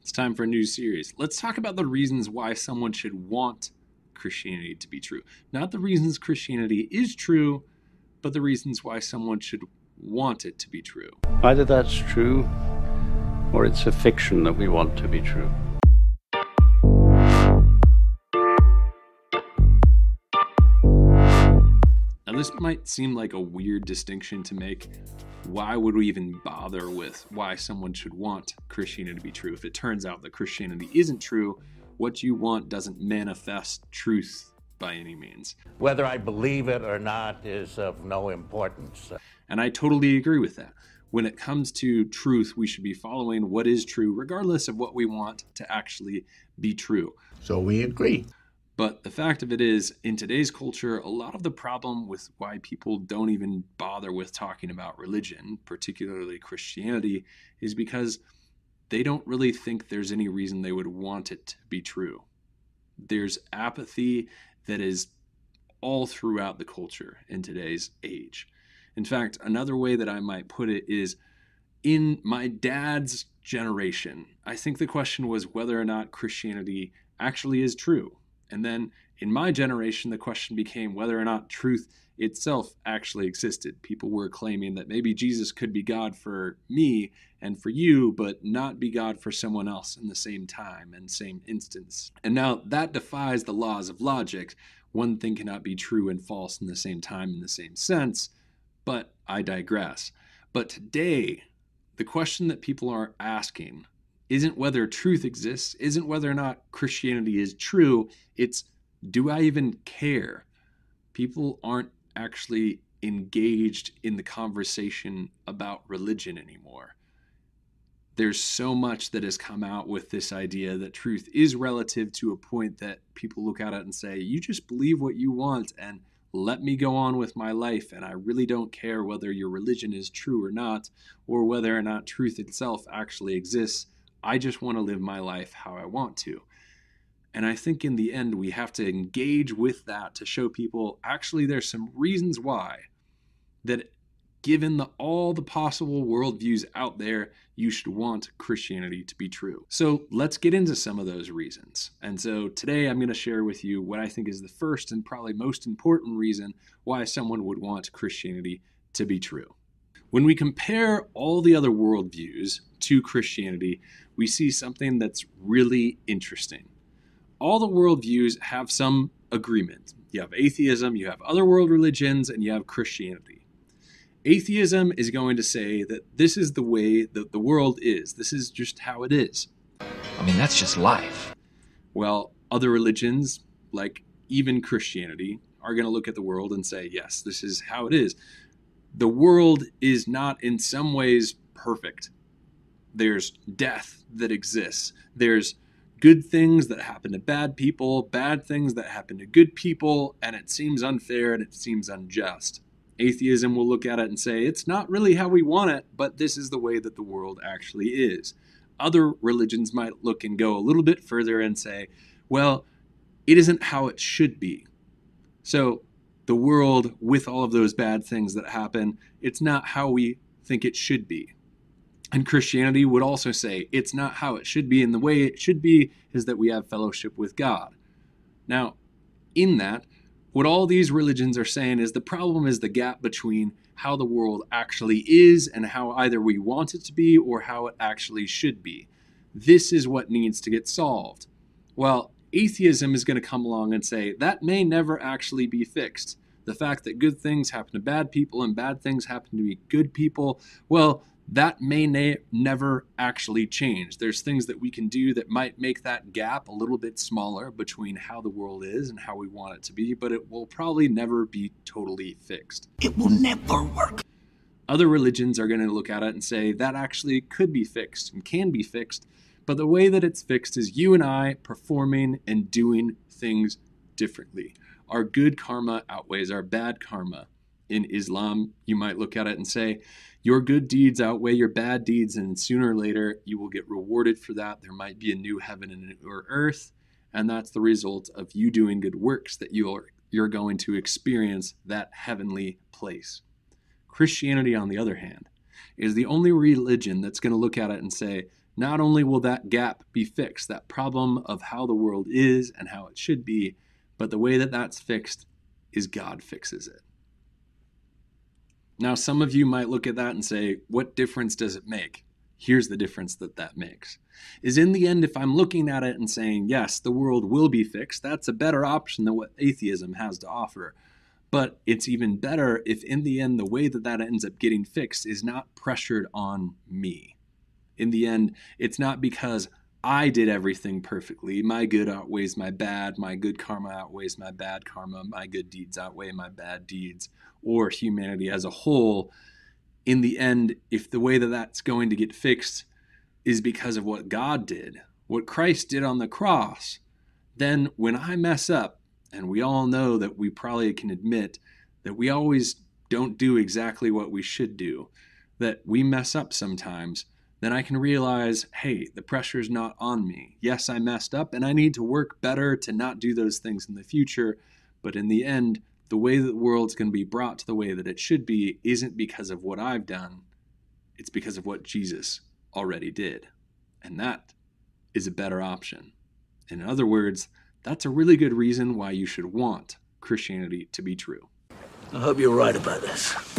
It's time for a new series. Let's talk about the reasons why someone should want Christianity to be true. Not the reasons Christianity is true, but the reasons why someone should want it to be true. Either that's true or it's a fiction that we want to be true. Now, this might seem like a weird distinction to make. Why would we even bother with why someone should want Christianity to be true? If it turns out that Christianity isn't true, what you want doesn't manifest truth by any means. Whether I believe it or not is of no importance. And I totally agree with that. When it comes to truth, we should be following what is true, regardless of what we want to actually be true. So we agree. But the fact of it is, in today's culture, a lot of the problem with why people don't even bother with talking about religion, particularly Christianity, is because they don't really think there's any reason they would want it to be true. There's apathy that is all throughout the culture in today's age. In fact, another way that I might put it is in my dad's generation, I think the question was whether or not Christianity actually is true. And then in my generation, the question became whether or not truth itself actually existed. People were claiming that maybe Jesus could be God for me and for you, but not be God for someone else in the same time and same instance. And now that defies the laws of logic. One thing cannot be true and false in the same time in the same sense, but I digress. But today, the question that people are asking isn't whether truth exists, isn't whether or not Christianity is true, it's do I even care? People aren't actually engaged in the conversation about religion anymore. There's so much that has come out with this idea that truth is relative to a point that people look at it and say, you just believe what you want and let me go on with my life, and I really don't care whether your religion is true or not, or whether or not truth itself actually exists. I just want to live my life how I want to. And I think in the end, we have to engage with that to show people actually there's some reasons why that given the, all the possible worldviews out there, you should want Christianity to be true. So let's get into some of those reasons. And so today I'm going to share with you what I think is the first and probably most important reason why someone would want Christianity to be true. When we compare all the other worldviews to Christianity, we see something that's really interesting. All the worldviews have some agreement. You have atheism, you have other world religions, and you have Christianity. Atheism is going to say that this is the way that the world is, this is just how it is. I mean, that's just life. Well, other religions, like even Christianity, are going to look at the world and say, yes, this is how it is. The world is not in some ways perfect. There's death that exists. There's good things that happen to bad people, bad things that happen to good people, and it seems unfair and it seems unjust. Atheism will look at it and say, it's not really how we want it, but this is the way that the world actually is. Other religions might look and go a little bit further and say, well, it isn't how it should be. So, the world, with all of those bad things that happen, it's not how we think it should be. And Christianity would also say it's not how it should be, and the way it should be is that we have fellowship with God. Now, in that, what all these religions are saying is the problem is the gap between how the world actually is and how either we want it to be or how it actually should be. This is what needs to get solved. Well, atheism is going to come along and say that may never actually be fixed. The fact that good things happen to bad people and bad things happen to be good people, well, that may na- never actually change. There's things that we can do that might make that gap a little bit smaller between how the world is and how we want it to be, but it will probably never be totally fixed. It will never work. Other religions are going to look at it and say that actually could be fixed and can be fixed, but the way that it's fixed is you and I performing and doing things differently. Our good karma outweighs our bad karma. In Islam, you might look at it and say, your good deeds outweigh your bad deeds, and sooner or later you will get rewarded for that. There might be a new heaven and a new earth, and that's the result of you doing good works that you are you're going to experience that heavenly place. Christianity, on the other hand, is the only religion that's going to look at it and say, not only will that gap be fixed, that problem of how the world is and how it should be, but the way that that's fixed is God fixes it. Now, some of you might look at that and say, what difference does it make? Here's the difference that that makes. Is in the end, if I'm looking at it and saying, yes, the world will be fixed, that's a better option than what atheism has to offer. But it's even better if, in the end, the way that that ends up getting fixed is not pressured on me. In the end, it's not because I did everything perfectly. My good outweighs my bad. My good karma outweighs my bad karma. My good deeds outweigh my bad deeds, or humanity as a whole. In the end, if the way that that's going to get fixed is because of what God did, what Christ did on the cross, then when I mess up, and we all know that we probably can admit that we always don't do exactly what we should do, that we mess up sometimes then I can realize, hey, the pressure is not on me. Yes, I messed up and I need to work better to not do those things in the future. But in the end, the way that the world's going to be brought to the way that it should be isn't because of what I've done, it's because of what Jesus already did. And that is a better option. In other words, that's a really good reason why you should want Christianity to be true. I hope you're right about this.